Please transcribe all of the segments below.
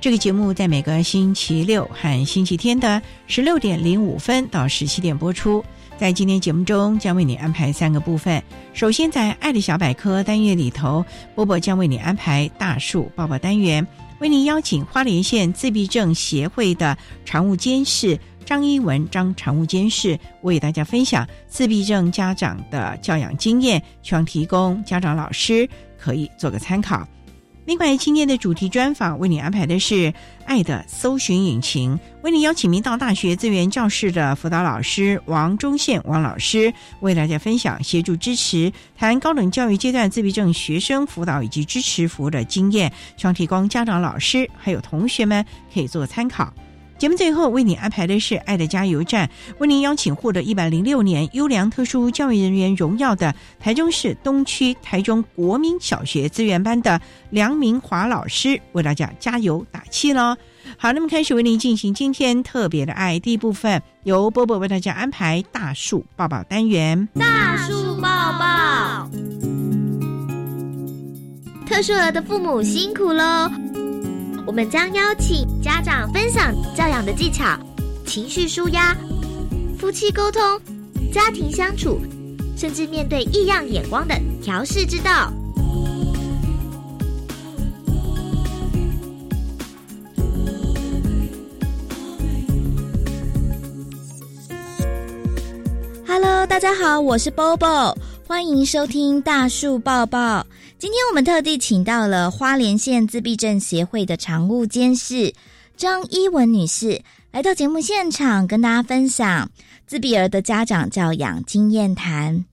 这个节目在每个星期六和星期天的十六点零五分到十七点播出。在今天节目中，将为你安排三个部分。首先，在“爱的小百科”单元里头，波波将为你安排“大树抱抱”单元，为您邀请花莲县自闭症协会的常务监事张一文张常务监事为大家分享自闭症家长的教养经验，希望提供家长老师可以做个参考。另外，今天的主题专访为你安排的是《爱的搜寻引擎》，为你邀请明道大学资源教室的辅导老师王忠宪王老师，为大家分享协助支持谈高等教育阶段自闭症学生辅导以及支持服务的经验，希望提供家长、老师还有同学们可以做参考。节目最后为你安排的是“爱的加油站”，为您邀请获得一百零六年优良特殊教育人员荣耀的台中市东区台中国民小学资源班的梁明华老师，为大家加油打气喽！好，那么开始为您进行今天特别的爱第一部分，由波波为大家安排大树抱抱单元。大树抱抱，特殊儿的父母辛苦喽！我们将邀请家长分享教养的技巧、情绪舒压、夫妻沟通、家庭相处，甚至面对异样眼光的调试之道。Hello，大家好，我是 Bobo，欢迎收听大树抱抱。今天我们特地请到了花莲县自闭症协会的常务监事张一文女士来到节目现场，跟大家分享自闭儿的家长教养经验谈。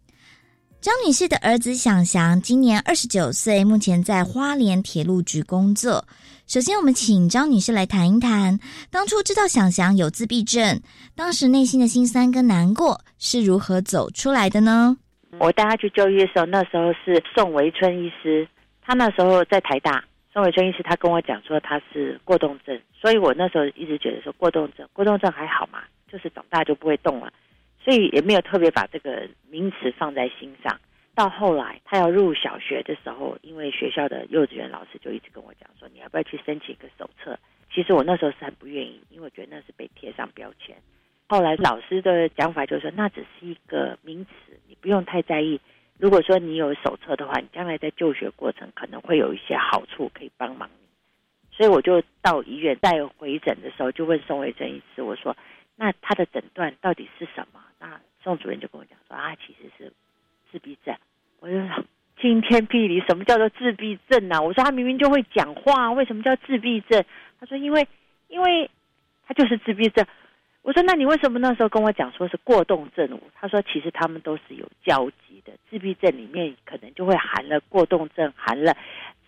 张女士的儿子想祥今年二十九岁，目前在花莲铁路局工作。首先，我们请张女士来谈一谈，当初知道想祥有自闭症，当时内心的心酸跟难过是如何走出来的呢？我带他去就医的时候，那时候是宋维春医师，他那时候在台大。宋维春医师他跟我讲说他是过动症，所以我那时候一直觉得说过动症，过动症还好嘛，就是长大就不会动了，所以也没有特别把这个名词放在心上。到后来他要入小学的时候，因为学校的幼稚园老师就一直跟我讲说，你要不要去申请一个手册？其实我那时候是很不愿意，因为我觉得那是被贴上标签。后来老师的讲法就是说，那只是一个名词，你不用太在意。如果说你有手册的话，你将来在就学过程可能会有一些好处可以帮忙你。所以我就到医院再回诊的时候，就问宋维珍医师，我说：“那他的诊断到底是什么？”那宋主任就跟我讲说：“啊，其实是自闭症。”我就说：“惊天霹雳，什么叫做自闭症呢？”我说：“他明明就会讲话，为什么叫自闭症？”他说：“因为，因为他就是自闭症。”我说：“那你为什么那时候跟我讲说是过动症？”他说：“其实他们都是有交集的，自闭症里面可能就会含了过动症，含了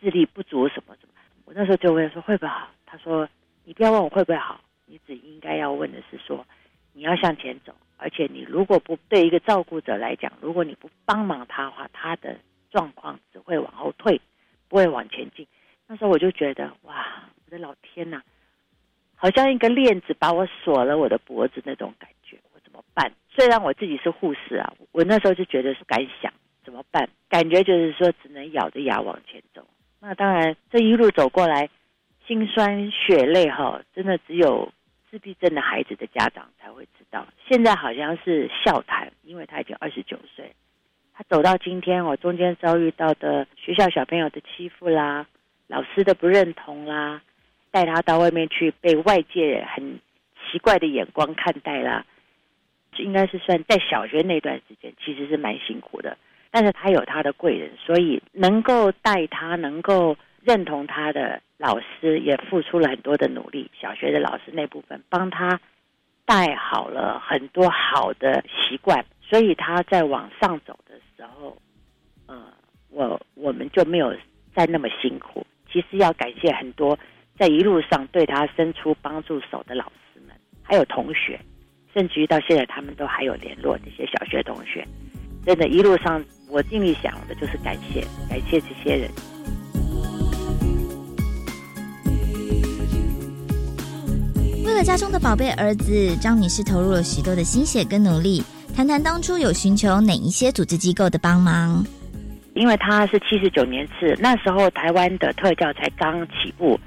智力不足什么什么。”我那时候就问说：“会不会好？”他说：“你不要问我会不会好，你只应该要问的是说，你要向前走，而且你如果不对一个照顾者来讲，如果你不帮忙他的话，他的状况只会往后退，不会往前进。”那时候我就觉得哇，我的老天呐！好像一个链子把我锁了我的脖子那种感觉，我怎么办？虽然我自己是护士啊，我那时候就觉得是敢想怎么办，感觉就是说只能咬着牙往前走。那当然这一路走过来，心酸血泪哈，真的只有自闭症的孩子的家长才会知道。现在好像是笑谈，因为他已经二十九岁，他走到今天，我中间遭遇到的学校小朋友的欺负啦，老师的不认同啦，带他到外面去被外界很奇怪的眼光看待啦，应该是算在小学那段时间，其实是蛮辛苦的。但是他有他的贵人，所以能够带他、能够认同他的老师也付出了很多的努力。小学的老师那部分帮他带好了很多好的习惯，所以他在往上走的时候，呃，我我们就没有再那么辛苦。其实要感谢很多在一路上对他伸出帮助手的老师们，还有同学，甚至于到现在他们都还有联络这些小学同学。真的，一路上我心里想的就是感谢，感谢这些人。为了家中的宝贝儿子，张女士投入了许多的心血跟努力。谈谈当初有寻求哪一些组织机构的帮忙？因为他是七十九年次，那时候台湾的特教才刚起步，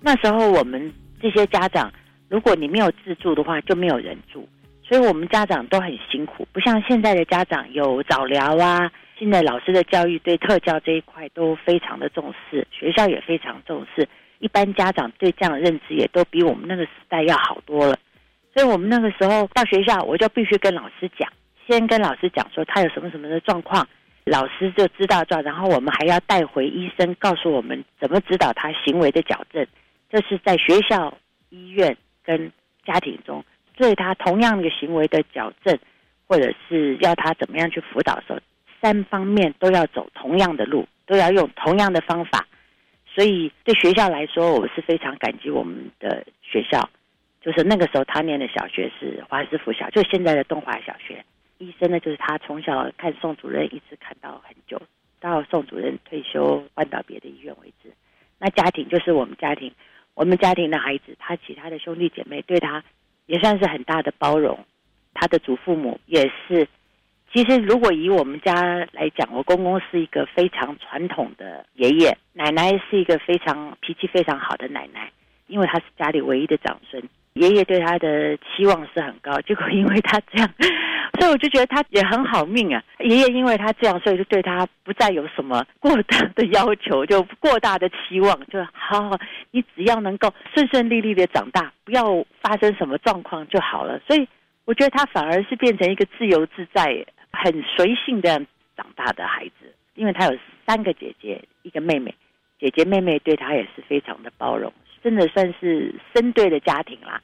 那时候我们这些家长，如果你没有自助的话，就没有人住。所以我们家长都很辛苦，不像现在的家长有早疗啊。现在老师的教育对特教这一块都非常的重视，学校也非常重视。一般家长对这样的认知也都比我们那个时代要好多了。所以我们那个时候到学校，我就必须跟老师讲，先跟老师讲说他有什么什么的状况，老师就知道状，然后我们还要带回医生，告诉我们怎么指导他行为的矫正。这是在学校、医院跟家庭中。对他同样的行为的矫正，或者是要他怎么样去辅导的时候，三方面都要走同样的路，都要用同样的方法。所以对学校来说，我是非常感激我们的学校。就是那个时候他念的小学是华师附小，就现在的东华小学。医生呢，就是他从小看宋主任，一直看到很久，到宋主任退休换到别的医院为止。那家庭就是我们家庭，我们家庭的孩子，他其他的兄弟姐妹对他。也算是很大的包容，他的祖父母也是。其实，如果以我们家来讲，我公公是一个非常传统的爷爷，奶奶是一个非常脾气非常好的奶奶，因为他是家里唯一的长孙。爷爷对他的期望是很高，结果因为他这样，所以我就觉得他也很好命啊。爷爷因为他这样，所以就对他不再有什么过大的要求，就过大的期望，就好你只要能够顺顺利利的长大，不要发生什么状况就好了。所以我觉得他反而是变成一个自由自在、很随性的长大的孩子，因为他有三个姐姐，一个妹妹，姐姐妹妹对他也是非常的包容。真的算是生对的家庭啦。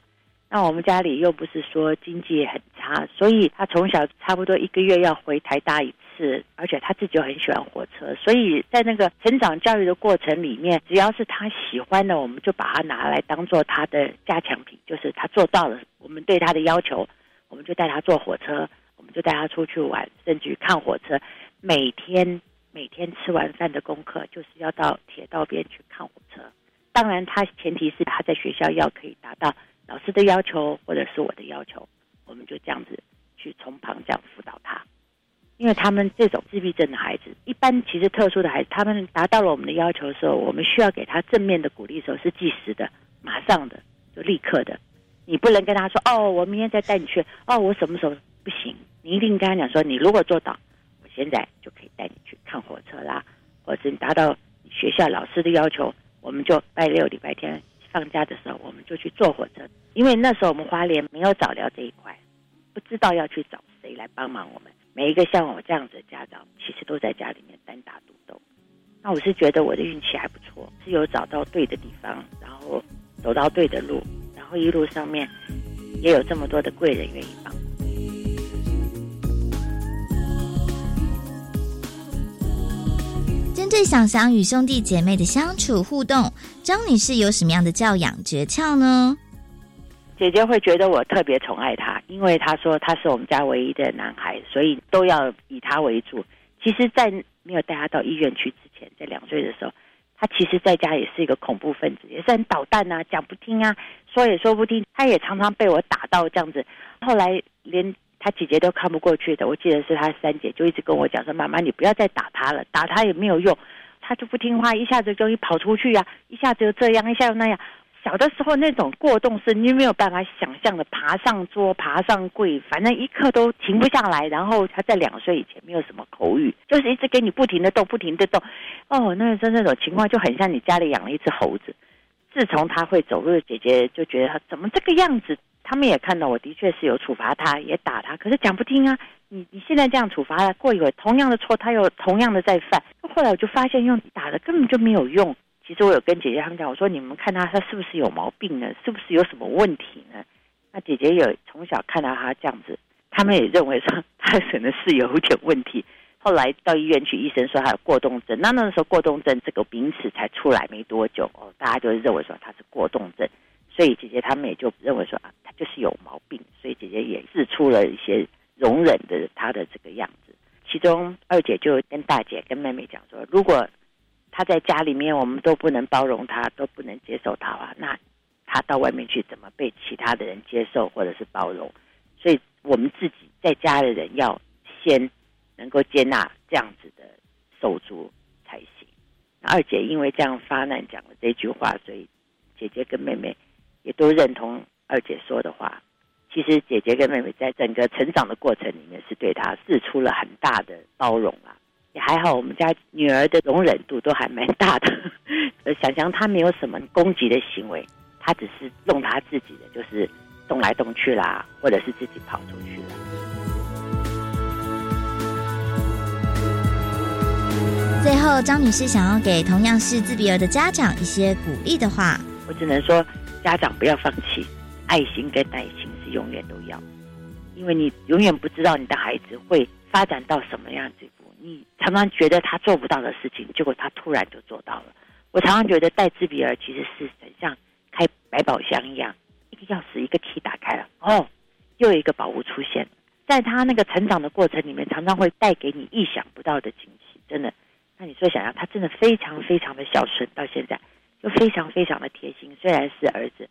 那我们家里又不是说经济很差，所以他从小差不多一个月要回台大一次，而且他自己又很喜欢火车，所以在那个成长教育的过程里面，只要是他喜欢的，我们就把他拿来当做他的加强品，就是他做到了，我们对他的要求，我们就带他坐火车，我们就带他出去玩，甚至于看火车。每天每天吃完饭的功课，就是要到铁道边去看火车。当然，他前提是他在学校要可以达到老师的要求，或者是我的要求，我们就这样子去从旁这样辅导他。因为他们这种自闭症的孩子，一般其实特殊的孩子，他们达到了我们的要求的时候，我们需要给他正面的鼓励的时候是即时的、马上的、就立刻的。你不能跟他说：“哦，我明天再带你去。”哦，我什么时候不行？你一定跟他讲说：“你如果做到，我现在就可以带你去看火车啦，或者是你达到学校老师的要求。”我们就拜六礼拜天放假的时候，我们就去坐火车，因为那时候我们花莲没有早疗这一块，不知道要去找谁来帮忙我们。每一个像我这样子的家长，其实都在家里面单打独斗。那我是觉得我的运气还不错，是有找到对的地方，然后走到对的路，然后一路上面也有这么多的贵人愿意帮。最想想与兄弟姐妹的相处互动，张女士有什么样的教养诀窍呢？姐姐会觉得我特别宠爱他，因为她说他是我们家唯一的男孩，所以都要以他为主。其实，在没有带他到医院去之前，在两岁的时候，他其实在家也是一个恐怖分子，也是很捣蛋啊，讲不听啊，说也说不听。他也常常被我打到这样子。后来连。他姐姐都看不过去的。我记得是他三姐就一直跟我讲说：“妈妈，你不要再打他了，打他也没有用，他就不听话，一下子就一跑出去呀，一下子又这样，一下又那样。”小的时候那种过动是你没有办法想象的，爬上桌、爬上柜，反正一刻都停不下来。然后他在两岁以前没有什么口语，就是一直给你不停的动、不停的动。哦，那是那种情况就很像你家里养了一只猴子。自从他会走路，姐姐就觉得他怎么这个样子。他们也看到我的确是有处罚他，也打他，可是讲不听啊。你你现在这样处罚他，过一会同样的错他又同样的在犯。后来我就发现用打的根本就没有用。其实我有跟姐姐他们讲，我说你们看他，他是不是有毛病呢？是不是有什么问题呢？那姐姐有从小看到他这样子，他们也认为说 他可能是有点问题。后来到医院去，医生说他有过动症。那那时候过动症这个名词才出来没多久哦，大家就认为说他是过动症，所以姐姐他们也就认为说啊，他就是有毛病。所以姐姐也试出了一些容忍的他的这个样子。其中二姐就跟大姐跟妹妹讲说，如果他在家里面，我们都不能包容他，都不能接受他啊。那他到外面去，怎么被其他的人接受或者是包容？所以我们自己在家的人要先能够接纳这样子的手足才行。二姐因为这样发难讲了这句话，所以姐姐跟妹妹也都认同二姐说的话。其实姐姐跟妹妹在整个成长的过程里面，是对她示出了很大的包容啊。也还好，我们家女儿的容忍度都还蛮大的。呃，想想她没有什么攻击的行为，她只是弄她自己的，就是动来动去啦，或者是自己跑出去最后，张女士想要给同样是自闭儿的家长一些鼓励的话，我只能说，家长不要放弃，爱心跟耐心是永远都要，因为你永远不知道你的孩子会发展到什么样子。你常常觉得他做不到的事情，结果他突然就做到了。我常常觉得带自闭儿其实是很像开百宝箱一样，一个钥匙一个 key 打开了，哦，又有一个宝物出现。在他那个成长的过程里面，常常会带给你意想不到的惊喜。真的，那你说想要他真的非常非常的孝顺，到现在就非常非常的贴心。虽然是儿子，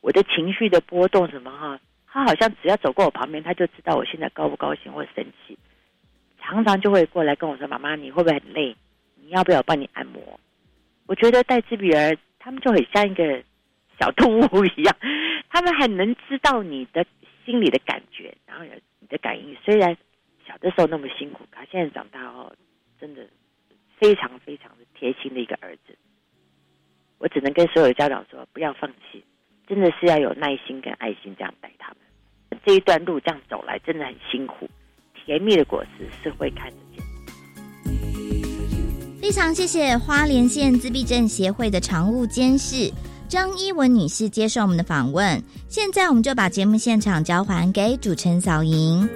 我的情绪的波动什么哈，他好像只要走过我旁边，他就知道我现在高不高兴或生气。常常就会过来跟我说：“妈妈，你会不会很累？你要不要我帮你按摩？”我觉得带自闭儿，他们就很像一个小动物一样，他们很能知道你的心里的感觉，然后有你的感应。虽然小的时候那么辛苦，他现在长大后，真的非常非常的贴心的一个儿子。我只能跟所有的家长说：不要放弃，真的是要有耐心跟爱心这样带他们。这一段路这样走来，真的很辛苦。甜蜜的果实是会看得见。非常谢谢花莲县自闭症协会的常务监事张一文女士接受我们的访问。现在我们就把节目现场交还给主持人小莹。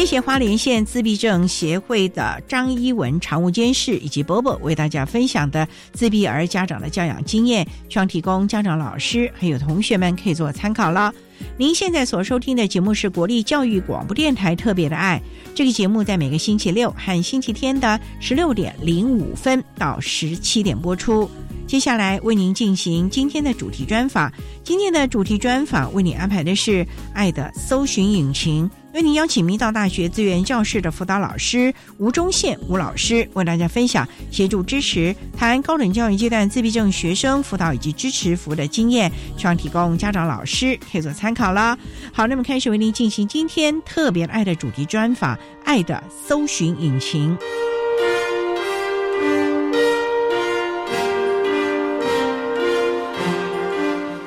谢谢花莲县自闭症协会的张一文常务监事以及波波为大家分享的自闭儿家长的教养经验，希望提供家长、老师还有同学们可以做参考了。您现在所收听的节目是国立教育广播电台特别的爱，这个节目在每个星期六和星期天的十六点零五分到十七点播出。接下来为您进行今天的主题专访，今天的主题专访为您安排的是爱的搜寻引擎。为您邀请明道大学资源教室的辅导老师吴忠宪吴老师为大家分享协助支持谈高等教育阶段自闭症学生辅导以及支持服务的经验，希望提供家长老师可以做参考啦。好，那么开始为您进行今天特别爱的主题专访，爱的搜寻引擎，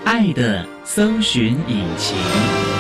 爱的搜寻引擎。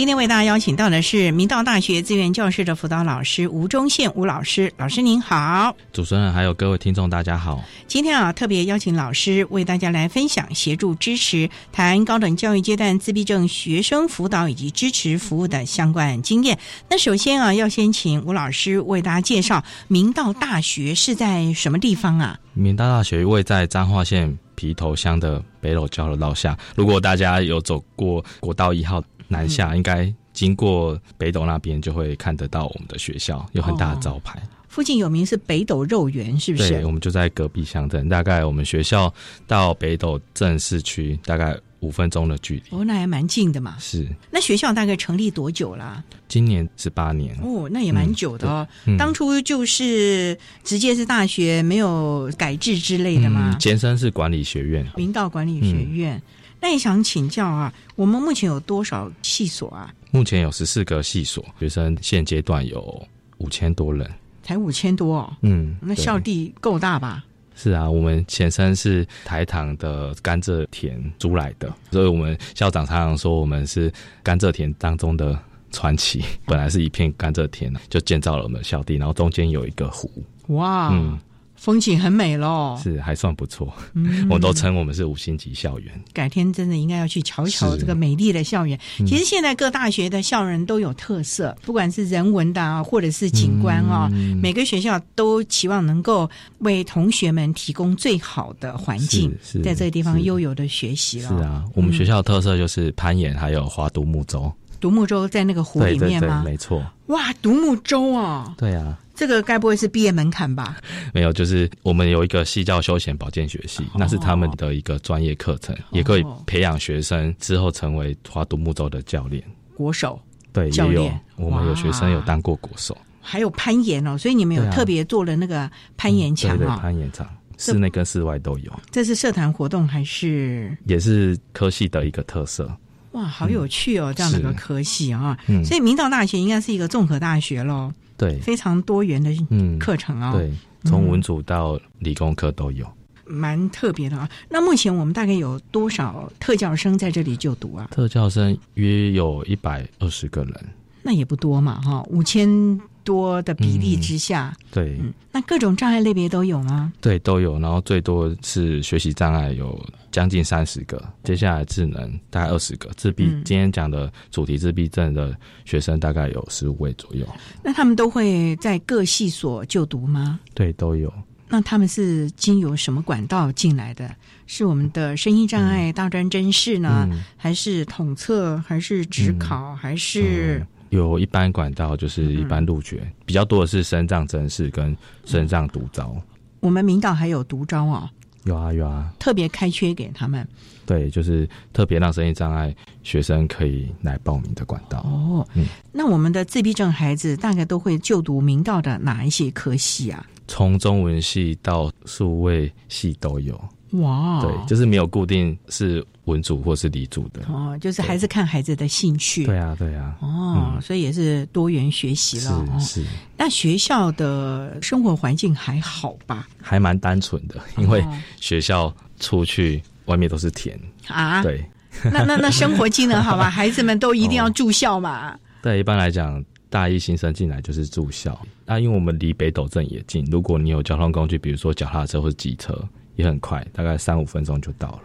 今天为大家邀请到的是明道大学资源教室的辅导老师吴忠宪吴老师，老师您好，主持人还有各位听众大家好。今天啊，特别邀请老师为大家来分享协助支持谈高等教育阶段自闭症学生辅导以及支持服务的相关经验。那首先啊，要先请吴老师为大家介绍明道大学是在什么地方啊？明道大学位在彰化县。皮头乡的北斗交流道下。如果大家有走过国道一号南下，应该经过北斗那边就会看得到我们的学校，有很大的招牌。附近有名是北斗肉圆，是不对，是？我们就在隔壁乡镇，大概我们学校到北斗镇市区大概五分钟的距离。哦，那还蛮近的嘛。是，那学校大概成立多久啦？今年十八年。哦，那也蛮久的哦。嗯当初就是直接是大学，没有改制之类的嘛嗯，。前身是管理学院，明道管理学院。那也想请教啊，我们目前有多少系所啊？目前有十四个系所，学生现阶段有五千多人。才五千多哦。嗯，那校地够大吧？是啊，我们前身是台糖的甘蔗田租来的，所以我们校长常常说我们是甘蔗田当中的传奇。本来是一片甘蔗田，就建造了我们校地，然后中间有一个湖，哇，嗯，风景很美喽。是还算不错。嗯我都称我们是五星级校园。改天真的应该要去瞧一瞧是这个美丽的校园。嗯其实现在各大学的校园都有特色，不管是人文的啊，或者是景观啊、嗯每个学校都期望能够为同学们提供最好的环境，在这个地方是悠游的学习了。是，啊，我们学校的特色就是攀岩，还有划独木舟。独木舟在那个湖对对对，里面吗？没错。哇，独木舟啊，对啊，这个该不会是毕业门槛吧？没有，就是我们有一个系叫休闲保健学系，那是他们的一个专业课程，也可以培养学生之后成为划独木舟的教练。国手？对，也有教练？我们有学生有当过国手，还有攀岩哦，所以你们有特别做了那个攀岩墙对对，啊、攀岩场，室内跟室外都有，这是社团活动还是？也是科系的一个特色。哇，好有趣哦，这样的一个科系啊、嗯。所以明道大学应该是一个综合大学喽，对，非常多元的嗯，课程哦，对，从文组到理工科都有。蛮特别的啊。那目前我们大概有多少特教生在这里就读啊？特教生约有一百二十个人，那也不多嘛，哈，五千多的比例之下，对，嗯，那各种障碍类别都有吗？对，都有。然后最多是学习障碍有将近三十个，接下来智能大概二十个，自闭、嗯。今天讲的主题自闭症的学生大概有十五位左右，那他们都会在各系所就读吗？对，都有。那他们是经由什么管道进来的？是我们的声音障碍大专真试呢，嗯。还是统测，还是职考，还是嗯有一般管道就是一般入学，比较多的是身障真试跟身障独招。我们明道还有独招哦，有啊有啊，特别开缺给他们对，就是特别让声音障碍学生可以来报名的管道。哦。嗯那我们的自闭症孩子大概都会就读明道的哪一些科系啊？从中文系到数位系都有，哇，对，就是没有固定是文组或是理组的。哦，就是还是看孩子的兴趣。对啊，对啊，哦，所以也是多元学习了。哦是是，那学校的生活环境还好吧？还蛮单纯的，因为哦学校出去外面都是田，啊，对那那那生活技能好吧？孩子们都一定要住校嘛。对，一般来讲，大一新生进来就是住校。那、因为我们离北斗镇也近，如果你有交通工具，比如说脚踏车或者机车，也很快，大概三五分钟就到了。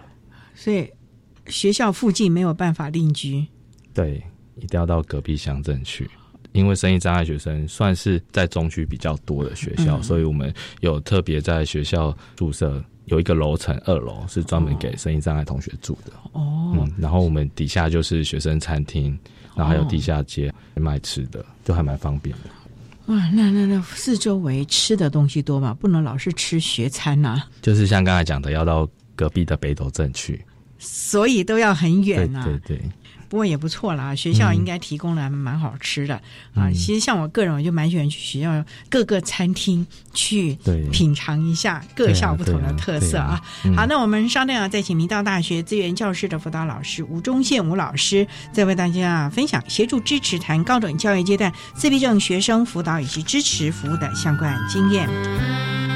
所以学校附近没有办法另居。对，一定要到隔壁乡镇去。因为生意障碍学生算是在中区比较多的学校，嗯所以我们有特别在学校宿舍有一个楼层，二楼是专门给生意障碍同学住的。哦，嗯，然后我们底下就是学生餐厅，然后还有地下街卖吃的，就还蛮方便的。哇，那那那四周围吃的东西多嘛？不能老是吃学餐呐、就是像刚才讲的，要到隔壁的北斗镇去。所以都要很远呐、对对，不过也不错啦，学校应该提供的蛮好吃的、啊。其实像我个人，我就蛮喜欢去学校各个餐厅去品尝一下各校不同的特色啊。好，那我们稍等啊，再请明道大学资源教室的辅导老师吴忠宪吴老师，再为大家分享协助支持谈高等教育阶段自闭症学生辅导以及支持服务的相关经验。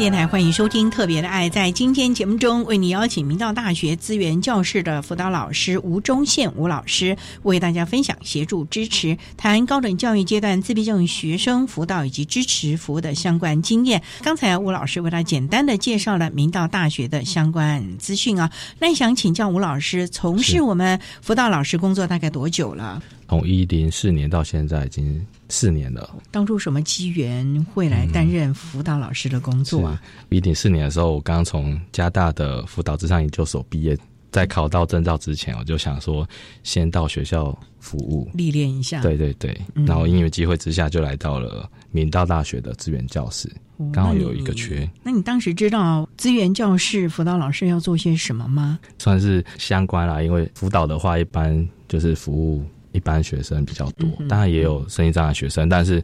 电台，欢迎收听《特别的爱》。在今天节目中，为你邀请明道大学资源教室的辅导老师吴忠宪吴老师，为大家分享协助支持谈高等教育阶段自闭症学生辅导以及支持服务的相关经验。刚才吴老师为他简单的介绍了明道大学的相关资讯啊。那想请教吴老师，从事我们辅导老师工作大概多久了？从一零四年到现在已经四年了。当初什么机缘会来担任辅导老师的工作啊？一零四年的时候，我刚从加大的辅导智商研究所毕业，在考到证照之前，我就想说先到学校服务历练一下。对对对，然后因为机会之下，就来到了明道大学的资源教室，刚好有一个缺。那你当时知道资源教室辅导老师要做些什么吗？算是相关啦，因为辅导的话，一般就是服务。一般学生比较多，当然也有身心障碍学生，但是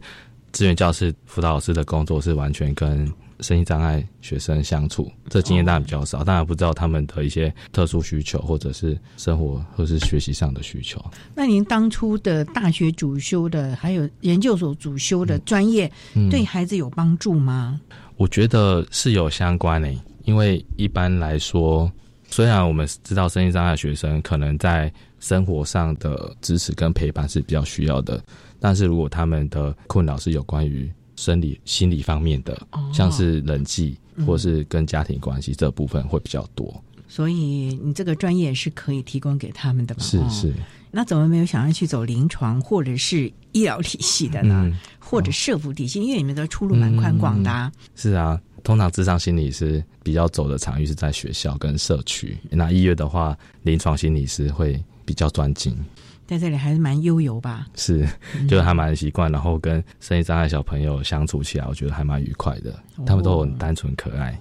资源教室辅导老师的工作是完全跟身心障碍学生相处，这经验当然比较少，当然不知道他们的一些特殊需求，或者是生活或是学习上的需求。那您当初的大学主修的，还有研究所主修的专业，对孩子有帮助吗？我觉得是有相关诶，因为一般来说，虽然我们知道身心障碍学生可能在生活上的支持跟陪伴是比较需要的，但是如果他们的困扰是有关于生理、心理方面的，像是人际或是跟家庭关系这部分会比较多。所以你这个专业是可以提供给他们的吗？是是。那怎么没有想要去走临床或者是医疗体系的呢？或者社福体系？因为你们的出路蛮宽广的。是啊，通常智商心理是比较走的场域是在学校跟社区。那医院的话，临床心理师会。比较专精，在这里还是蛮悠游吧？是，就是还蛮习惯，然后跟声音障碍小朋友相处起来，我觉得还蛮愉快的。他们都很单纯可爱。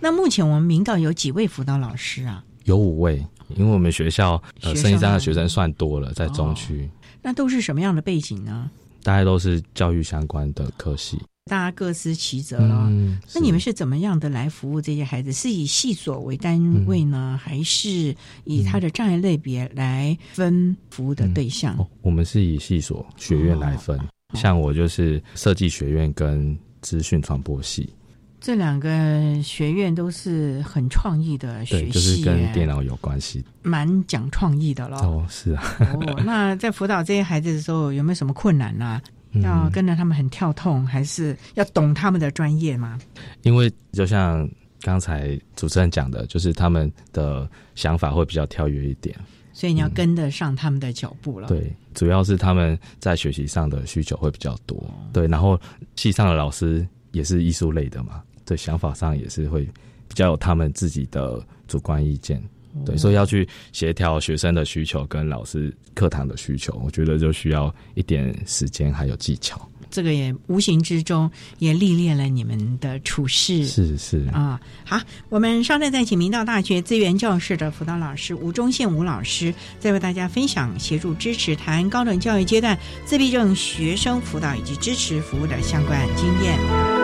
那目前我们明道有几位辅导老师啊？有五位，因为我们学校呃声音障碍学生算多了，在中区。那都是什么样的背景呢？大概都是教育相关的科系。大家各司其责了。那你们是怎么样的来服务这些孩子？是以系所为单位呢，还是以他的障碍类别来分服务的对象？我们是以系所学院来分。像我就是设计学院跟资讯传播系，这两个学院都是很创意的学系，就是跟电脑有关系，蛮讲创意的咯。哦，是啊。哦，那在辅导这些孩子的时候，有没有什么困难呢？要跟着他们很跳痛，还是要懂他们的专业吗？因为就像刚才主持人讲的，就是他们的想法会比较跳跃一点，所以你要跟得上他们的脚步了。对，主要是他们在学习上的需求会比较多。对，然后系上的老师也是艺术类的嘛，对，想法上也是会比较有他们自己的主观意见。对，所以要去协调学生的需求跟老师课堂的需求，我觉得就需要一点时间还有技巧。这个也无形之中也历练了你们的处事。是是啊，好，我们稍后再请明道大学资源教室的辅导老师吴忠宪吴老师，再为大家分享协助支持台湾高等教育阶段自闭症学生辅导以及支持服务的相关经验。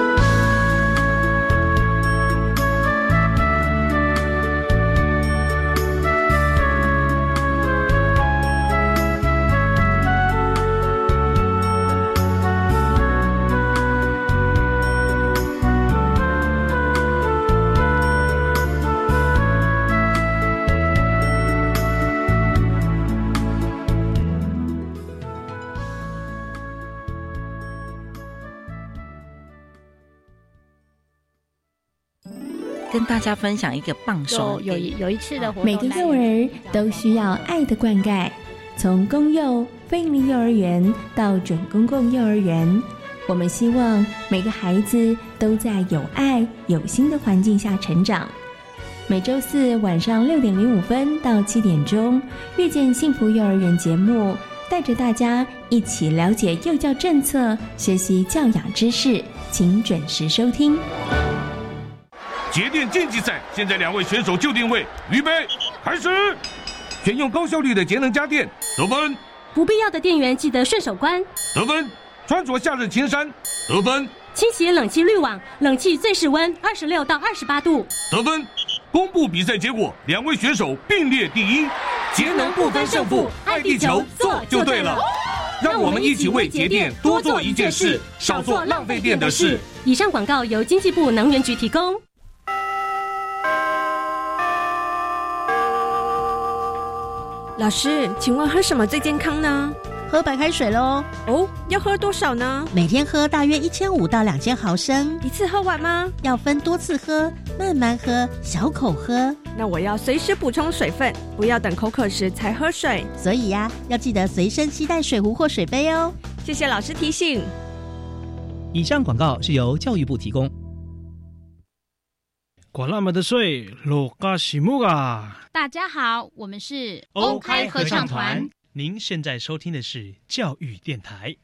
大家分享一个棒手。有有一次的活动，每个幼儿都需要爱的灌溉。从公幼、非营利幼儿园到准公共幼儿园，我们希望每个孩子都在有爱、有心的环境下成长。每周四晚上六点零五分到七点钟，《遇见幸福幼儿园》节目，带着大家一起了解幼教政策，学习教养知识，请准时收听。节电竞技赛，现在两位选手就定位，预备，开始。选用高效率的节能家电，得分。不必要的电源记得顺手关，得分。穿着夏日青衫，得分。清洗冷气滤网，冷气最适温二十六到二十八度，得分。公布比赛结果，两位选手并列第一。节能不分胜负，爱地球做就对了。让我们一起为节电多做一件事，少做浪费电的事。以上广告由经济部能源局提供。老师，请问喝什么最健康呢？喝白开水喽。哦，要喝多少呢？每天喝大约一千五到两千毫升。一次喝完吗？要分多次喝，慢慢喝，小口喝。那我要随时补充水分，不要等口渴时才喝水。所以呀，要记得随身携带水壶或水杯哦。谢谢老师提醒。以上广告是由教育部提供。管那么的水，罗嘎西木啊！大家好，我们是欧开合唱团。您现在收听的是教育电台。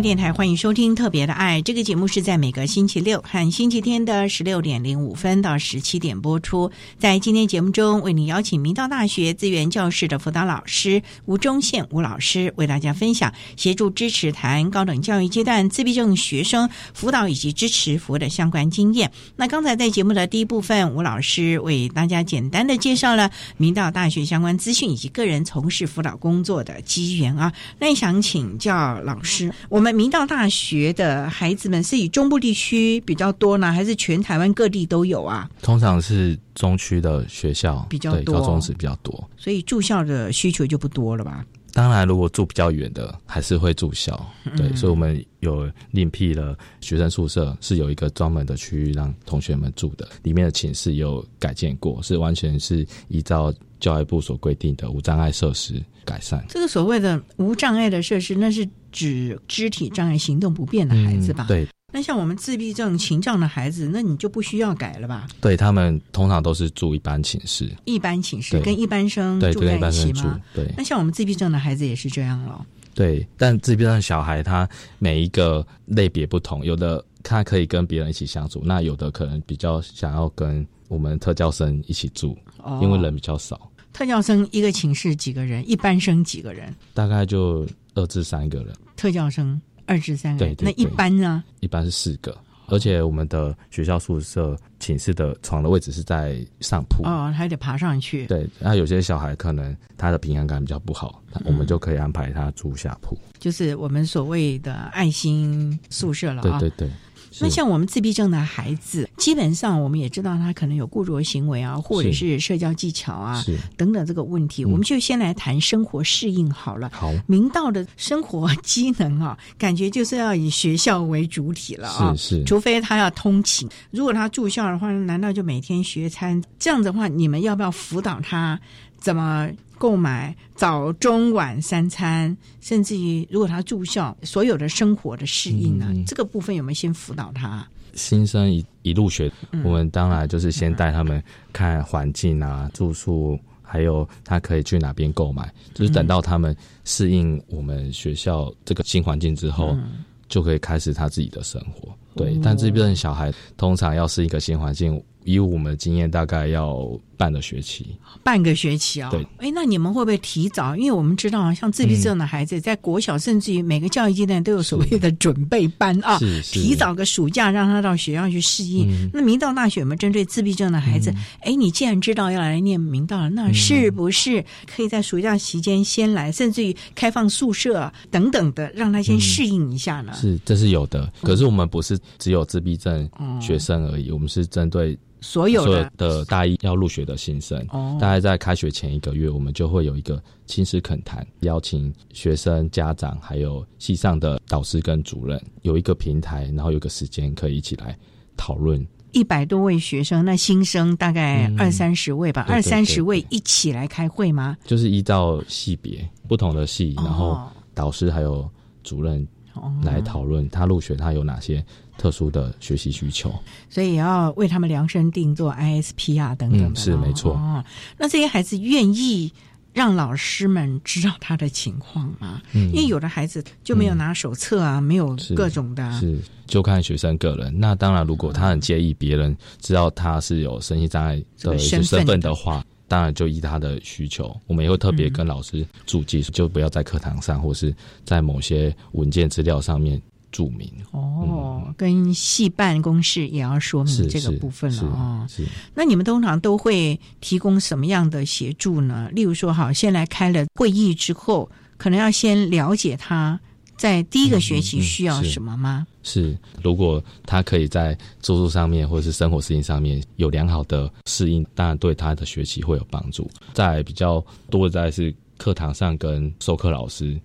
电台欢迎收听《特别的爱》这个节目，是在每个星期六和星期天的十六点零五分到十七点播出。在今天节目中，为您邀请明道大学资源教室的辅导老师吴忠宪吴老师，为大家分享协助支持谈高等教育阶段自闭症学生辅导以及支持服务的相关经验。那刚才在节目的第一部分，吴老师为大家简单的介绍了明道大学相关资讯以及个人从事辅导工作的机缘啊。那想请教老师，我们明道大学的孩子们是以中部地区比较多呢，还是全台湾各地都有啊？通常是中区的学校比较多，高中是比较多，所以住校的需求就不多了吧？当然，如果住比较远的，还是会住校。对，所以我们有另辟了学生宿舍，是有一个专门的区域让同学们住的，里面的寝室有改建过，是完全是依照教育部所规定的无障碍设施改善。这个所谓的无障碍的设施，那是指肢体障碍、行动不便的孩子吧？对。那像我们自闭症、情障的孩子，那你就不需要改了吧？对他们通常都是住一般寝室，一般寝室跟一般生住在一起吗？对。那像我们自闭症的孩子也是这样了。对，但自闭症小孩他每一个类别不同，有的他可以跟别人一起相处，那有的可能比较想要跟我们特教生一起住，因为人比较少。特教生一个寝室几个人？一般生几个人？大概就二至三个人。特教生。二至三个对，那一般呢？一般是四个，而且我们的学校宿舍寝室的床的位置是在上铺哦，还得爬上去。对，那有些小孩可能他的平衡感比较不好，我们就可以安排他住下铺，就是我们所谓的爱心宿舍了啊。对对对。那像我们自闭症的孩子，基本上我们也知道他可能有固着行为啊，或者是社交技巧啊等等这个问题。我们就先来谈生活适应好了。好，明道的生活机能啊，感觉就是要以学校为主体了啊。是是，除非他要通勤，如果他住校的话，难道就每天学餐？这样子的话，你们要不要辅导他怎么？购买早中晚三餐，甚至于如果他住校，所有的生活的适应呢，这个部分有没有先辅导他？新生一一入学，我们当然就是先带他们看环境啊，住宿，还有他可以去哪边购买，就是等到他们适应我们学校这个新环境之后，就可以开始他自己的生活。对，但这边小孩通常要是一个新环境。以我们的经验，大概要半个学期。半个学期啊？对。哎，那你们会不会提早？因为我们知道啊，像自闭症的孩子，在国小甚至于每个教育阶段都有所谓的准备班啊，提早个暑假让他到学校去适应。那明道大学有没有针对自闭症的孩子？哎，你既然知道要来念明道了，那是不是可以在暑假期间先来，甚至于开放宿舍等等的，让他先适应一下呢？是，这是有的。可是我们不是只有自闭症学生而已，我们是针对。所有的大一要入学的新生，大概在开学前一个月，我们就会有一个亲师恳谈，邀请学生、家长还有系上的导师跟主任，有一个平台，然后有个时间可以一起来讨论。一百多位学生，那新生大概二三十位吧，二三十位一起来开会吗？就是依照系别不同的系，然后导师还有主任。来讨论他入学他有哪些特殊的学习需求，所以也要为他们量身定做 ISP 啊等等的。嗯，是没错。哦，那这些孩子愿意让老师们知道他的情况吗？嗯因为有的孩子就没有拿手册啊，没有各种的。是就看学生个人。那当然，如果他很介意别人知道他是有身心障碍的身份的话。当然，就依他的需求，我们也会特别跟老师注记，就不要在课堂上或是在某些文件资料上面注明。哦，嗯、跟系办公室也要说明这个部分了哦。是，那你们通常都会提供什么样的协助呢？例如说，好，先来开了会议之后，可能要先了解他。在第一个学期需要什么吗？嗯嗯、是，是如果他可以在住宿上面或者是生活适应上面有良好的适应，当然对他的学习会有帮助。在比较多的在是课堂上跟授课老师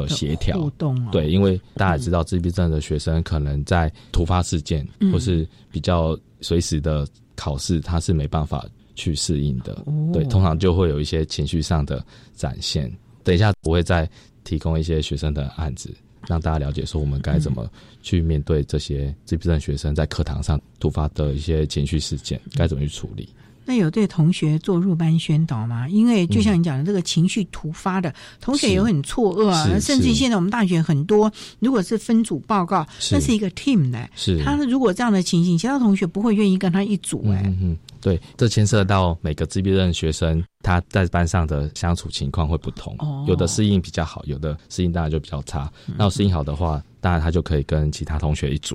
的协调互动、哦，对，因为大家也知道自闭症的学生可能在突发事件、嗯、或是比较随时的考试，他是没办法去适应的。哦、对，通常就会有一些情绪上的展现。等一下我会再。提供一些学生的案子，让大家了解说我们该怎么去面对这些自闭症学生在课堂上突发的一些情绪事件，该怎么去处理。那有对同学做入班宣导吗？因为就像你讲的，这个情绪突发的、嗯、同学也会很错愕啊，甚至现在我们大学很多，如果是分组报告，那是一个 team 的，是。他如果这样的情形，其他同学不会愿意跟他一组哎、欸。嗯嗯，对，这牵涉到每个自闭症学生他在班上的相处情况会不同，哦、有的适应比较好，有的适应当然就比较差。嗯、那适应好的话，当然他就可以跟其他同学一组；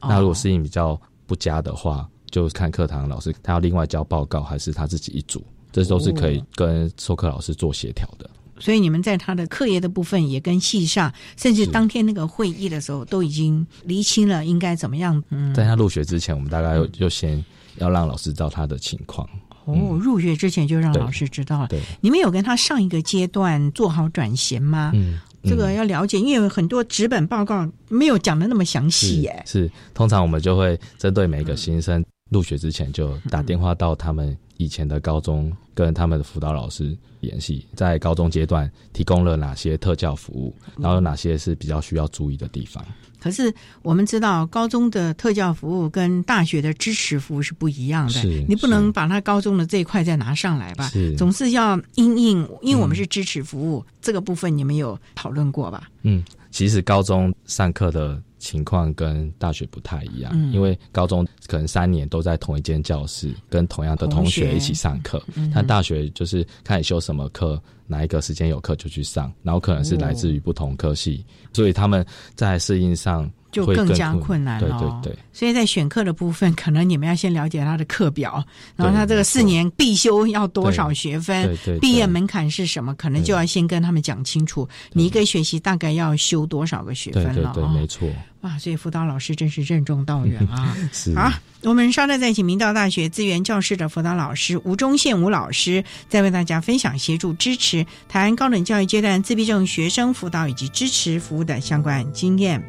哦、那如果适应比较不佳的话，就看课堂老师他要另外交报告，还是他自己一组，这都是可以跟授课老师做协调的。所以你们在他的课业的部分，也跟系上，甚至当天那个会议的时候，都已经厘清了应该怎么样。嗯，在他入学之前，我们大概就先要让老师知道他的情况。哦，入学之前就让老师知道了。对，你们有跟他上一个阶段做好转衔吗？嗯。这个要了解，因为很多纸本报告没有讲的那么详细耶。是，通常我们就会针对每个新生入学之前，就打电话到他们以前的高中，跟他们的辅导老师联系，在高中阶段提供了哪些特教服务，然后有哪些是比较需要注意的地方。可是我们知道，高中的特教服务跟大学的支持服务是不一样的。你不能把他高中的这一块再拿上来吧？是，总是要因应，因为我们是支持服务、嗯、这个部分，你们有讨论过吧？嗯，其实高中上课的情况跟大学不太一样，嗯、因为高中可能三年都在同一间教室，跟同样的同学一起上课。嗯、但大学就是看你修什么课，哪一个时间有课就去上，然后可能是来自于不同科系，哦、所以他们在适应上。就更加困难了、哦，对对对。所以在选课的部分，可能你们要先了解他的课表，然后他这个四年必修要多少学分，对对对毕业门槛是什么，可能就要先跟他们讲清楚，你一个学期大概要修多少个学分了、哦。对对对，没错。哇，所以辅导老师真是任重道远啊！是好，我们稍待再请明道大学资源教室的辅导老师吴忠宪吴老师，再为大家分享协助支持台湾高等教育阶段自闭症学生辅导以及支持服务的相关经验。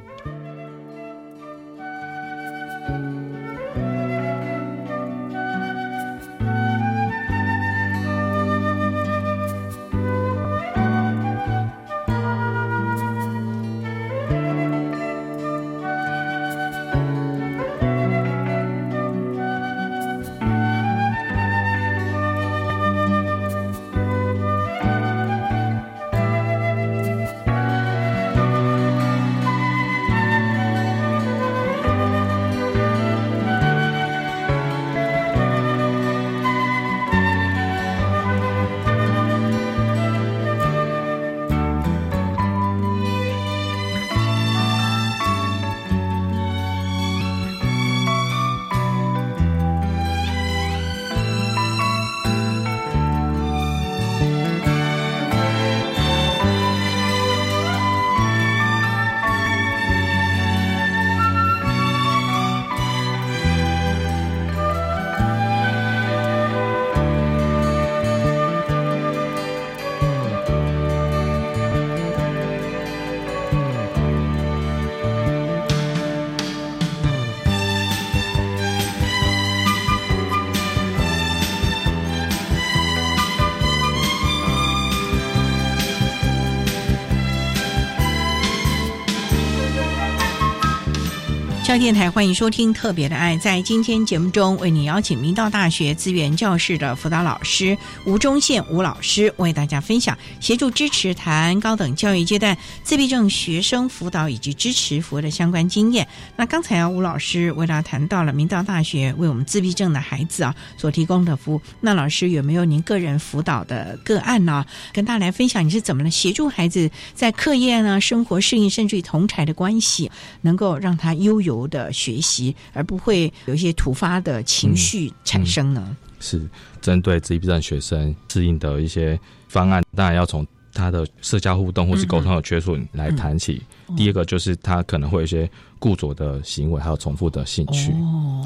电台欢迎收听《特别的爱》。在今天节目中，为你邀请明道大学资源教室的辅导老师吴忠宪吴老师，为大家分享协助支持台湾高等教育阶段自闭症学生辅导以及支持服务的相关经验。那刚才啊，吴老师为大家谈到了明道大学为我们自闭症的孩子啊所提供的服务。那老师有没有您个人辅导的个案呢？跟大家来分享你是怎么呢协助孩子在课业呢、生活适应，甚至于同才的关系，能够让他悠游的学习，而不会有一些突发的情绪产生呢？是针对自闭症学生适应的一些方案，当然要从他的社交互动或是沟通的缺损来谈起。第一个就是他可能会有一些固着的行为，还有重复的兴趣，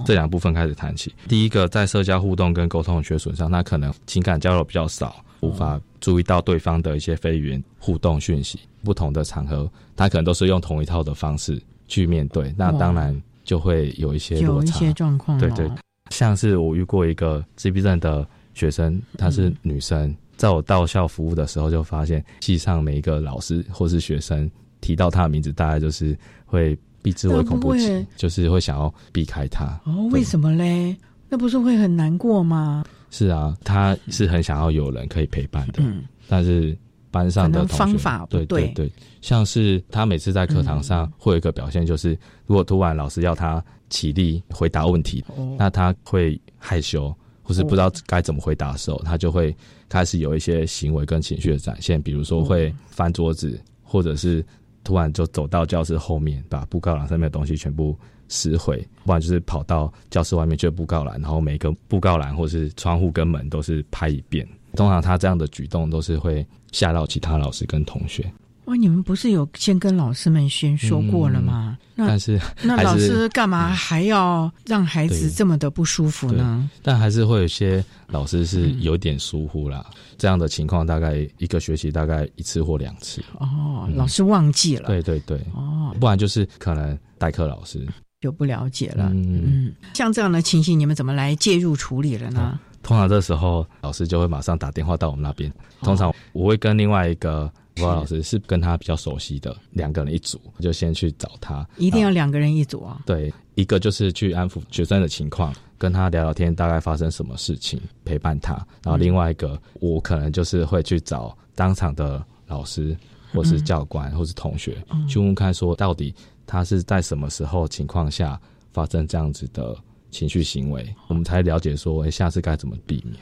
这两部分开始谈起。第一个在社交互动跟沟通的缺损上，他可能情感交流比较少，无法注意到对方的一些非语言互动讯息。不同的场合，他可能都是用同一套的方式去面对，那当然就会有一些落差、一些状况。对对，像是我遇过一个自闭症的学生，她是女生，在我到校服务的时候，就发现系上每一个老师或是学生提到她的名字，大概就是会避之唯恐不及，就是会想要避开她。哦，为什么嘞？那不是会很难过吗？是啊，她是很想要有人可以陪伴的，但是。班上的方法对对对，像是他每次在课堂上会有一个表现，就是如果突然老师要他起立回答问题，那他会害羞或是不知道该怎么回答的时候，他就会开始有一些行为跟情绪的展现，比如说会翻桌子，或者是突然就走到教室后面，把布告栏上面的东西全部撕毁，不然就是跑到教室外面去布告栏，然后每个布告栏或是窗户跟门都是拍一遍。通常他这样的举动都是会吓到其他老师跟同学。哇，你们不是有先跟老师们先说过了吗？但是那老师干嘛还要让孩子这么的不舒服呢？但还是会有些老师是有点疏忽啦。这样的情况大概一个学期大概一次或两次。哦，老师忘记了。对对对。哦，不然就是可能代课老师就不了解了。嗯，像这样的情形，你们怎么来介入处理了呢？通常这时候，老师就会马上打电话到我们那边。通常我会跟另外一个辅导老师是跟他比较熟悉的两个人一组，就先去找他。一定要两个人一组啊？对，一个就是去安抚学生的情况，跟他聊聊天，大概发生什么事情，陪伴他。然后另外一个，我可能就是会去找当场的老师，或是教官，或是同学，去问看说到底他是在什么时候情况下发生这样子的。情绪行为，我们才了解说，哎，下次该怎么避免。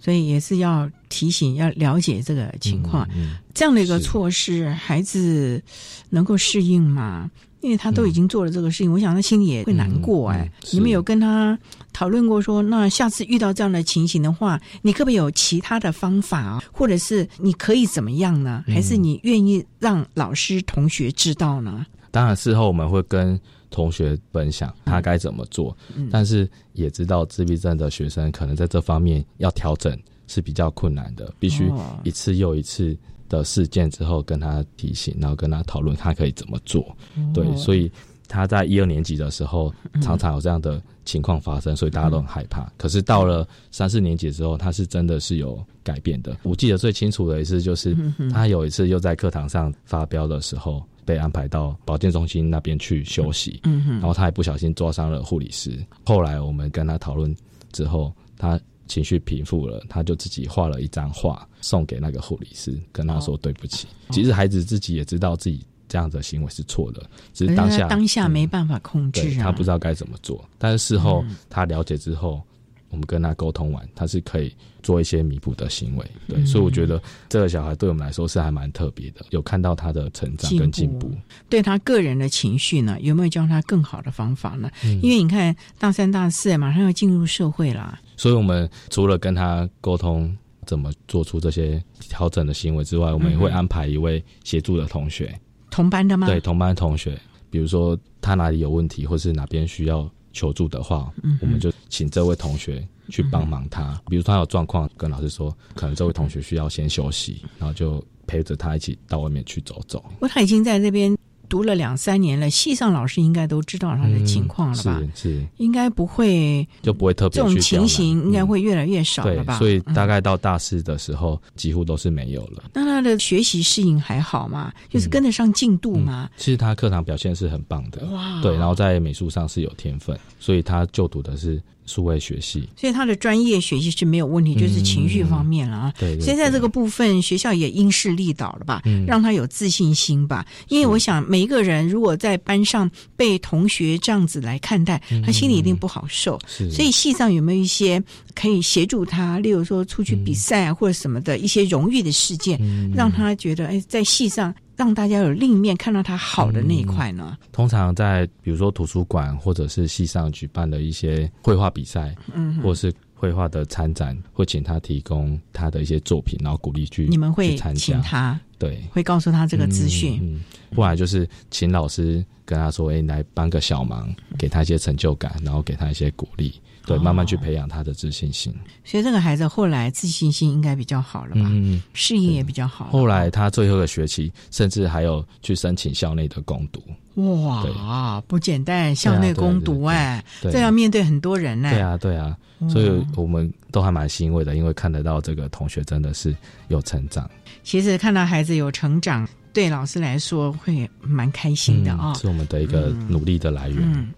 所以也是要提醒，要了解这个情况。这样的一个措施，孩子能够适应吗？因为他都已经做了这个事情，我想他心里也会难过。哎，你们有跟他讨论过说，那下次遇到这样的情形的话，你可不可以有其他的方法啊？或者是你可以怎么样呢？还是你愿意让老师、同学知道呢？当然，事后我们会跟。同学分享他该怎么做，但是也知道自闭症的学生可能在这方面要调整是比较困难的，必须一次又一次的事件之后跟他提醒，然后跟他讨论他可以怎么做。对，所以他在一二年级的时候常常有这样的情况发生，所以大家都很害怕。可是到了三四年级之后，他是真的是有改变的。我记得最清楚的一次就是他有一次又在课堂上发飙的时候。被安排到保健中心那边去休息，嗯然后他还不小心抓伤了护理师。后来我们跟他讨论之后，他情绪平复了，他就自己画了一张画送给那个护理师，跟他说对不起。其实孩子自己也知道自己这样的行为是错的，只是当下当下没办法控制，他不知道该怎么做。但是事后他了解之后。我们跟他沟通完，他是可以做一些弥补的行为，对，所以我觉得这个小孩对我们来说是还蛮特别的，有看到他的成长跟进步。对他个人的情绪呢，有没有教他更好的方法呢？因为你看大三大四马上要进入社会啦，所以我们除了跟他沟通怎么做出这些调整的行为之外，我们也会安排一位协助的同学，同班的吗？对，同班同学，比如说他哪里有问题，或是哪边需要。求助的话，我们就请这位同学去帮忙他。比如他有状况，跟老师说，可能这位同学需要先休息，然后就陪着他一起到外面去走走。不，他已经在这边读了两三年了，系上老师应该都知道他的情况了吧？是是，应该不会就不会特别这种情形，应该会越来越少了吧？所以大概到大四的时候，几乎都是没有了。那他的学习适应还好吗？就是跟得上进度吗？其实他课堂表现是很棒的，哇！对，然后在美术上是有天分，所以他就读的是。数位学习，所以他的专业学习是没有问题，就是情绪方面了啊。对，现在这个部分学校也因势利导了吧，让他有自信心吧。因为我想每一个人如果在班上被同学这样子来看待，他心里一定不好受。所以系上有没有一些可以协助他，例如说出去比赛啊或者什么的一些荣誉的事件，让他觉得哎，在戏上。让大家有另一面看到他好的那一块呢？通常在比如说图书馆或者是系上举办的一些绘画比赛，嗯，或是绘画的参展，会请他提供他的一些作品，然后鼓励去你们会请他，对，会告诉他这个资讯。嗯，不然就是请老师跟他说：“哎，来帮个小忙，给他一些成就感，然后给他一些鼓励。”对，慢慢去培养他的自信心。所以这个孩子后来自信心应该比较好了吧？嗯，适应也比较好。后来他最后的学期，甚至还有去申请校内的攻读。哇，不简单！校内攻读哎，这要面对很多人呢。对啊，对啊，所以我们都还蛮欣慰的，因为看得到这个同学真的是有成长。其实看到孩子有成长，对老师来说会蛮开心的啊，是我们的一个努力的来源。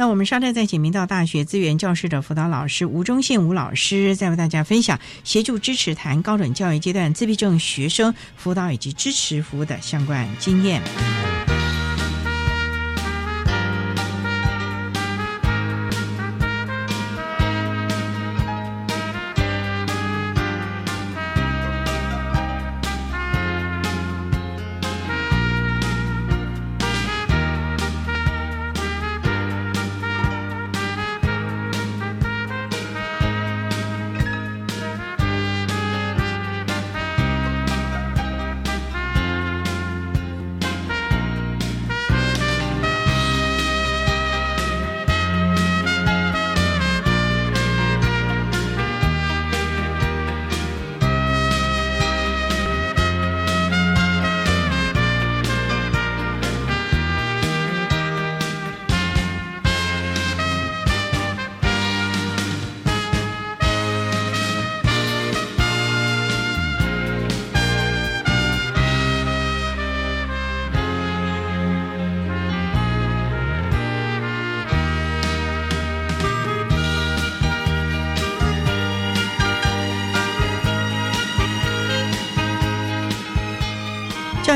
那我们稍待在景明道大学资源教室的辅导老师吴忠宪吴老师，再为大家分享协助支持谈高等教育阶段自闭症学生辅导以及支持服务的相关经验。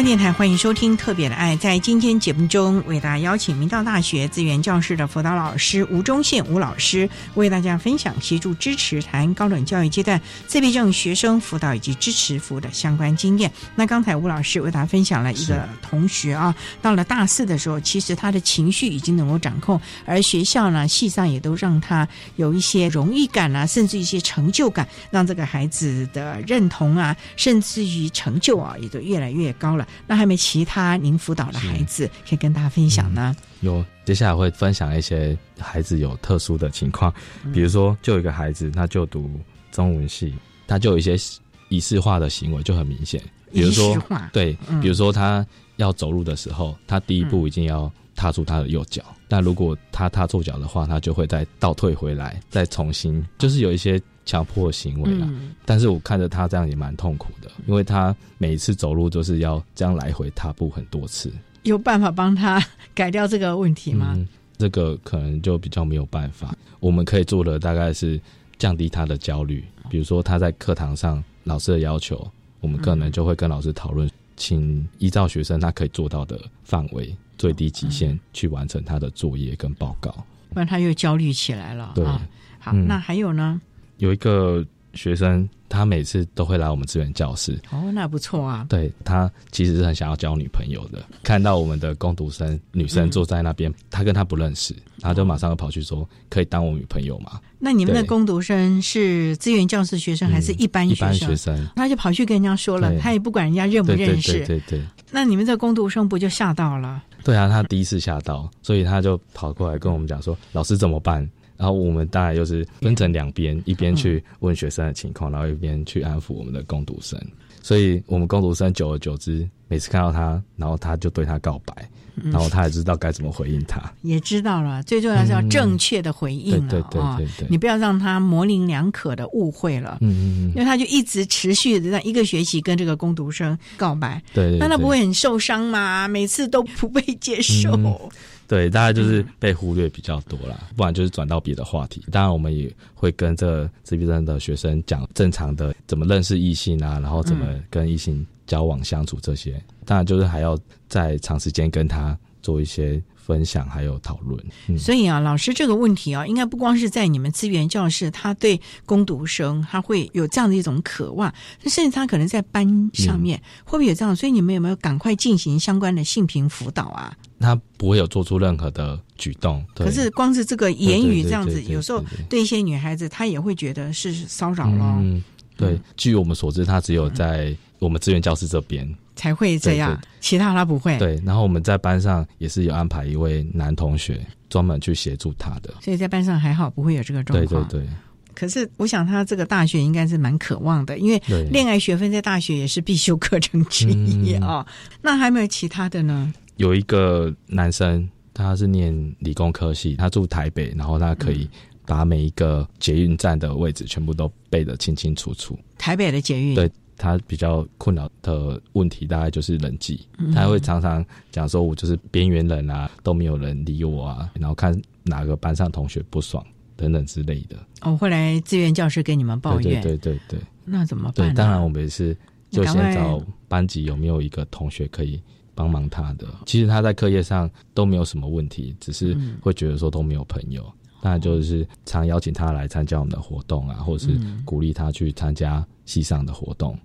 电台欢迎收听《特别的爱》。在今天节目中，为大家邀请明道大学资源教室的辅导老师吴忠宪吴老师，为大家分享协助支持谈高等教育阶段自闭症学生辅导以及支持服务的相关经验。那刚才吴老师为大家分享了一个同学啊，到了大四的时候，其实他的情绪已经能够掌控，而学校呢，系上也都让他有一些荣誉感啊，甚至一些成就感，让这个孩子的认同啊，甚至于成就啊，也都越来越高了。那还没其他您辅导的孩子可以跟大家分享呢？有，接下来会分享一些孩子有特殊的情况，比如说，就有一个孩子，他就读中文系，他就有一些仪式化的行为就很明显，比如说，对，比如说他要走路的时候，他第一步一定要踏出他的右脚，但如果他踏错脚的话，他就会再倒退回来，再重新，就是有一些。强迫行为了，但是我看着他这样也蛮痛苦的，因为他每一次走路都是要这样来回踏步很多次。有办法帮他改掉这个问题吗？这个可能就比较没有办法。我们可以做的大概是降低他的焦虑，比如说他在课堂上老师的要求，我们可能就会跟老师讨论，请依照学生他可以做到的范围最低极限去完成他的作业跟报告，不然他又焦虑起来了。对，好，那还有呢？有一个学生，他每次都会来我们资源教室。哦，那不错啊。对他其实是很想要交女朋友的。看到我们的攻读生女生坐在那边，他跟他不认识，他就马上就跑去说：“可以当我女朋友吗？”那你们的攻读生是资源教室学生还是一般一般学生？他就跑去跟人家说了，他也不管人家认不认识。对对对。那你们这攻读生不就吓到了？对啊，他第一次吓到，所以他就跑过来跟我们讲说：“老师怎么办？”然后我们当然就是分成两边，一边去问学生的情况，然后一边去安抚我们的攻读生。所以，我们攻读生久而久之，每次看到他，然后他就对他告白，然后他也知道该怎么回应他，也知道了。最重要是要正确的回应了对对对你不要让他模棱两可的误会了。嗯嗯嗯，因为他就一直持续的在一个学期跟这个攻读生告白，对对，那他不会很受伤吗？每次都不被接受。嗯对，大概就是被忽略比较多啦，不然就是转到别的话题。当然，我们也会跟这个自闭症的学生讲正常的怎么认识异性啊，然后怎么跟异性交往相处这些。当然，就是还要在长时间跟他做一些分享，还有讨论。嗯，所以啊，老师这个问题啊，应该不光是在你们资源教室，他对攻读生他会有这样的一种渴望，甚至他可能在班上面、会不会有这样？所以你们有没有赶快进行相关的性平辅导啊？他不会有做出任何的举动。可是光是这个言语这样子，有时候对一些女孩子，她也会觉得是骚扰咯，嗯，对，据我们所知，他只有在我们资源教室这边。才会这样，对其他他不会。，对，然后我们在班上也是有安排一位男同学专门去协助他的。所以在班上还好，不会有这个状对况。对对，可是我想他这个大学应该是蛮渴望的，因为对恋爱学分在大学也是必修课程之一嗯啊、那还有没有其他的呢？有一个男生，他是念理工科系，他住台北，然后他可以把每一个捷运站的位置全部都背得清清楚楚。台北的捷运，对他比较困扰的问题，大概就是人际，嗯他会常常讲说，我就是边缘人啊，都没有人理我啊，然后看哪个班上同学不爽等等之类的。哦，会来资源教师跟你们抱怨，对对对对对。那怎么办对，当然我们也是就先找班级有没有一个同学可以帮忙他的。其实他在课业上都没有什么问题，只是嗯会觉得说都没有朋友。那就是常邀请他来参加我们的活动啊，或者是嗯鼓励他去参加系上的活动。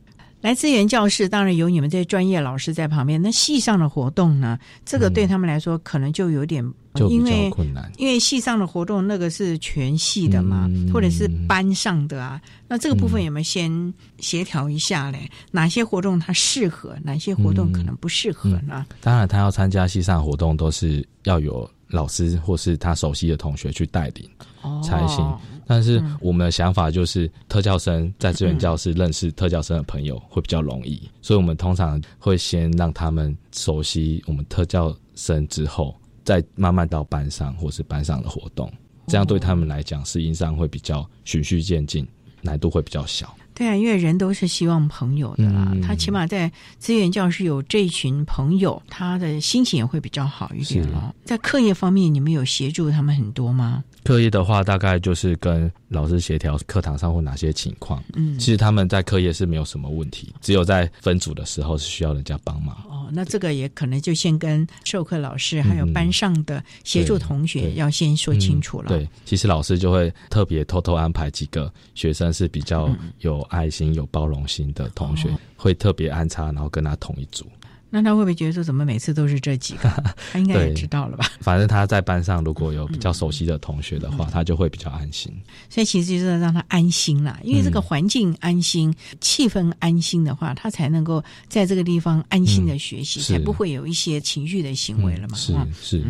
来资源教室当然有你们这些专业老师在旁边，那系上的活动呢？这个对他们来说可能就有点，就比较困难因为系上的活动那个是全系的嘛，嗯或者是班上的啊，那这个部分有没有先协调一下嘞？哪些活动它适合，哪些活动可能不适合呢？当然，他要参加系上活动，都是要有老师或是他熟悉的同学去带领哦。才行。但是我们的想法就是，特教生在资源教室认识特教生的朋友会比较容易，所以我们通常会先让他们熟悉我们特教生之后，再慢慢到班上或是班上的活动，这样对他们来讲适应上会比较循序渐进，难度会比较小。对啊，因为人都是希望朋友的啦，嗯他起码在资源教室有这群朋友，他的心情也会比较好一点哦。在课业方面，你们有协助他们很多吗？课业的话，大概就是跟老师协调课堂上会哪些情况。嗯其实他们在课业是没有什么问题，只有在分组的时候是需要人家帮忙。哦，那这个也可能就先跟授课老师还有班上的协助同学要先说清楚了。嗯对，其实老师就会特别偷偷安排几个学生是比较嗯有爱心、有包容心的同学，哦会特别安插，然后跟他同一组。那他会不会觉得说，怎么每次都是这几个？他应该也知道了吧？反正他在班上如果有比嗯较熟悉的同学的话，他就会比较安心。所以其实就是要让他安心啦，因为这个嗯环境安心、气氛安心的话，他才能够在这个地方安心的学习，嗯才不会有一些情绪的行为了嘛。是啊是，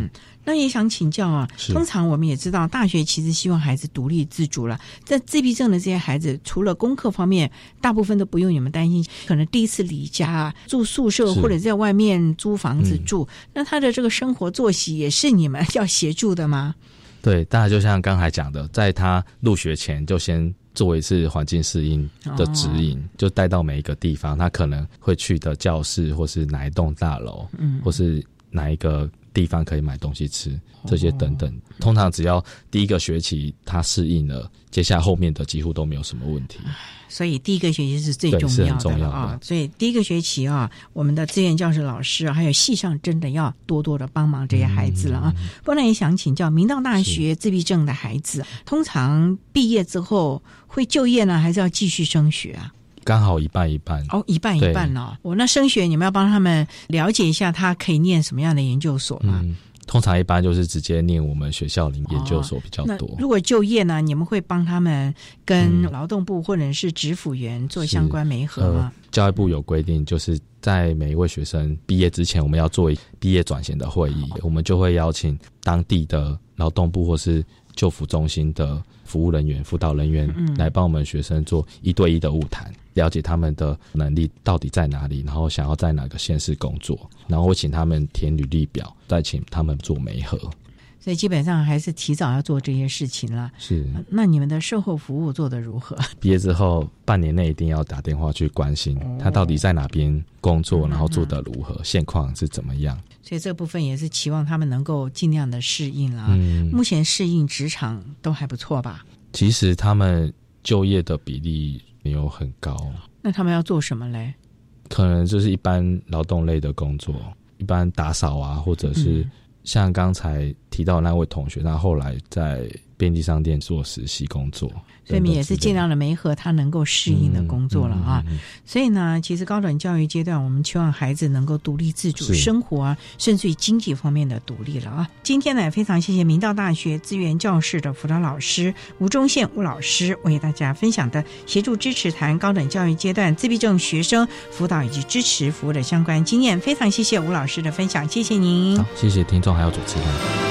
那也想请教啊，通常我们也知道，大学其实希望孩子独立自主了。在自闭症的这些孩子，除了功课方面，大部分都不用你们担心，可能第一次离家啊，住宿舍或者在外面租房子嗯住，那他的这个生活作息也是你们要协助的吗？对，大家就像刚才讲的，在他入学前就先做一次环境适应的指引，哦就带到每一个地方，他可能会去的教室，或是哪一栋大楼，嗯或是哪一个地方可以买东西吃，这些等等。通常只要第一个学期他适应了，接下来后面的几乎都没有什么问题。所以第一个学期是最重要的很重要的了啊！所以第一个学期啊，我们的资源教师老师啊，还有系上真的要多多的帮忙这些孩子了啊。不然也想请教，明道大学自闭症的孩子，通常毕业之后会就业呢，还是要继续升学啊？刚好一半一半哦，一半一半哦。我、那升学你们要帮他们了解一下，他可以念什么样的研究所吗？嗯，通常一般就是直接念我们学校里研究所比较多。哦如果就业呢，你们会帮他们跟劳动部或者是职辅员做相关媒合吗？呃？教育部有规定，就是在每一位学生毕业之前，我们要做毕业转衔的会议，我们就会邀请当地的劳动部或是救辅中心的服务人员、辅导人员嗯来帮我们学生做一对一的物谈，了解他们的能力到底在哪里，然后想要在哪个县市工作，然后我请他们填履历表，再请他们做媒合。所以基本上还是提早要做这些事情了。是，那你们的售后服务做得如何？毕业之后半年内一定要打电话去关心他到底在哪边工作，然后做得如何，现况是怎么样。所以这部分也是期望他们能够尽量的适应啦。嗯目前适应职场都还不错吧？其实他们就业的比例没有很高，那他们要做什么嘞？可能就是一般劳动类的工作，一般打扫啊，或者是嗯像刚才提到那位同学，他后来在便利商店做实习工作，所以你也是尽量的媒合他能够适应的工作了啊。嗯所以呢，其实高等教育阶段，我们期望孩子能够独立自主生活啊，甚至于经济方面的独立了啊。今天呢，也非常谢谢明道大学资源教室的辅导老师吴忠宪吴老师为大家分享的协助支持谈高等教育阶段自闭症学生辅导以及支持服务的相关经验。非常谢谢吴老师的分享，谢谢您。好，谢谢听众还有主持人。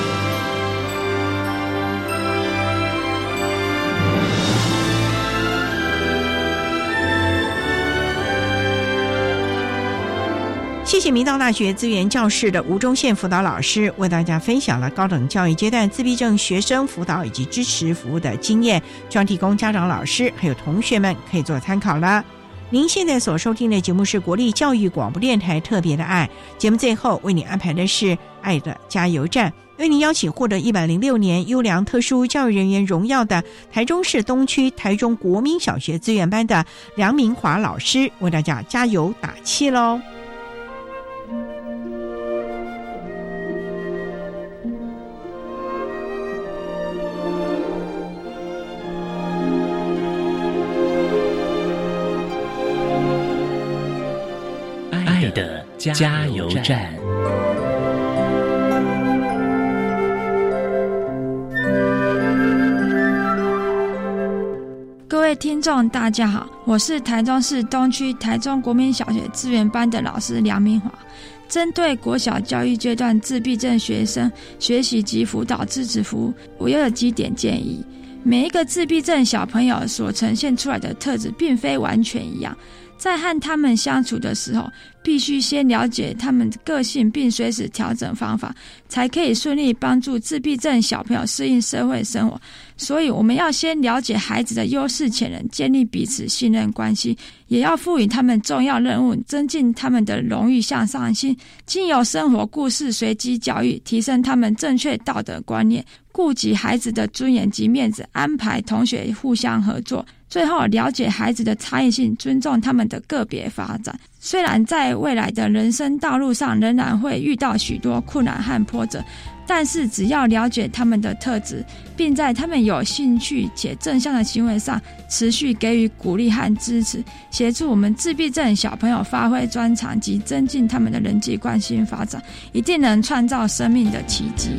谢谢明道大学资源教室的吴忠宪辅导老师为大家分享了高等教育阶段自闭症学生辅导以及支持服务的经验，希望提供家长、老师还有同学们可以做参考了。您现在所收听的节目是国立教育广播电台特别的爱节目，最后为你安排的是爱的加油站，为您邀请获得一百零六年优良特殊教育人员荣耀的台中市东区台中国民小学资源班的梁明华老师，为大家加油打气喽。加油站。各位听众，大家好，我是台中市东区台中国民小学资源班的老师梁明华。针对国小教育阶段自闭症学生学习及辅导支持服务，我又有几点建议。每一个自闭症小朋友所呈现出来的特质，并非完全一样。在和他们相处的时候，必须先了解他们的个性，并随时调整方法，才可以顺利帮助自闭症小朋友适应社会生活。所以，我们要先了解孩子的优势潜能，建立彼此信任关系，也要赋予他们重要任务，增进他们的荣誉向上心。经由生活故事随机教育，提升他们正确道德观念，顾及孩子的尊严及面子，安排同学互相合作。最后，了解孩子的差异性，尊重他们的个别发展。虽然在未来的人生道路上仍然会遇到许多困难和波折，但是只要了解他们的特质，并在他们有兴趣且正向的行为上持续给予鼓励和支持，协助我们自闭症小朋友发挥专长及增进他们的人际关系发展，一定能创造生命的奇迹。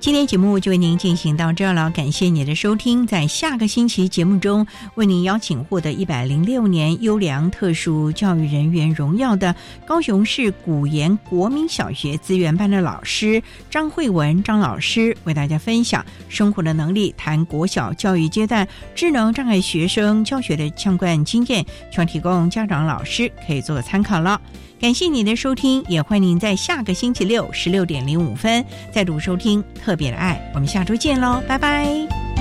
今天节目就为您进行到这儿了，感谢你的收听。在下个星期节目中，为您邀请获得一百零六年优良特殊教育人员荣耀的高雄市古岩国民小学资源班的老师张慧文张老师，为大家分享生活的能力，谈国小教育阶段智能障碍学生教学的相关经验，希望提供家长、老师可以做个参考了。感谢您的收听，也欢迎您在下个星期六十六点零五分再度收听特别的爱。我们下周见喽，拜拜。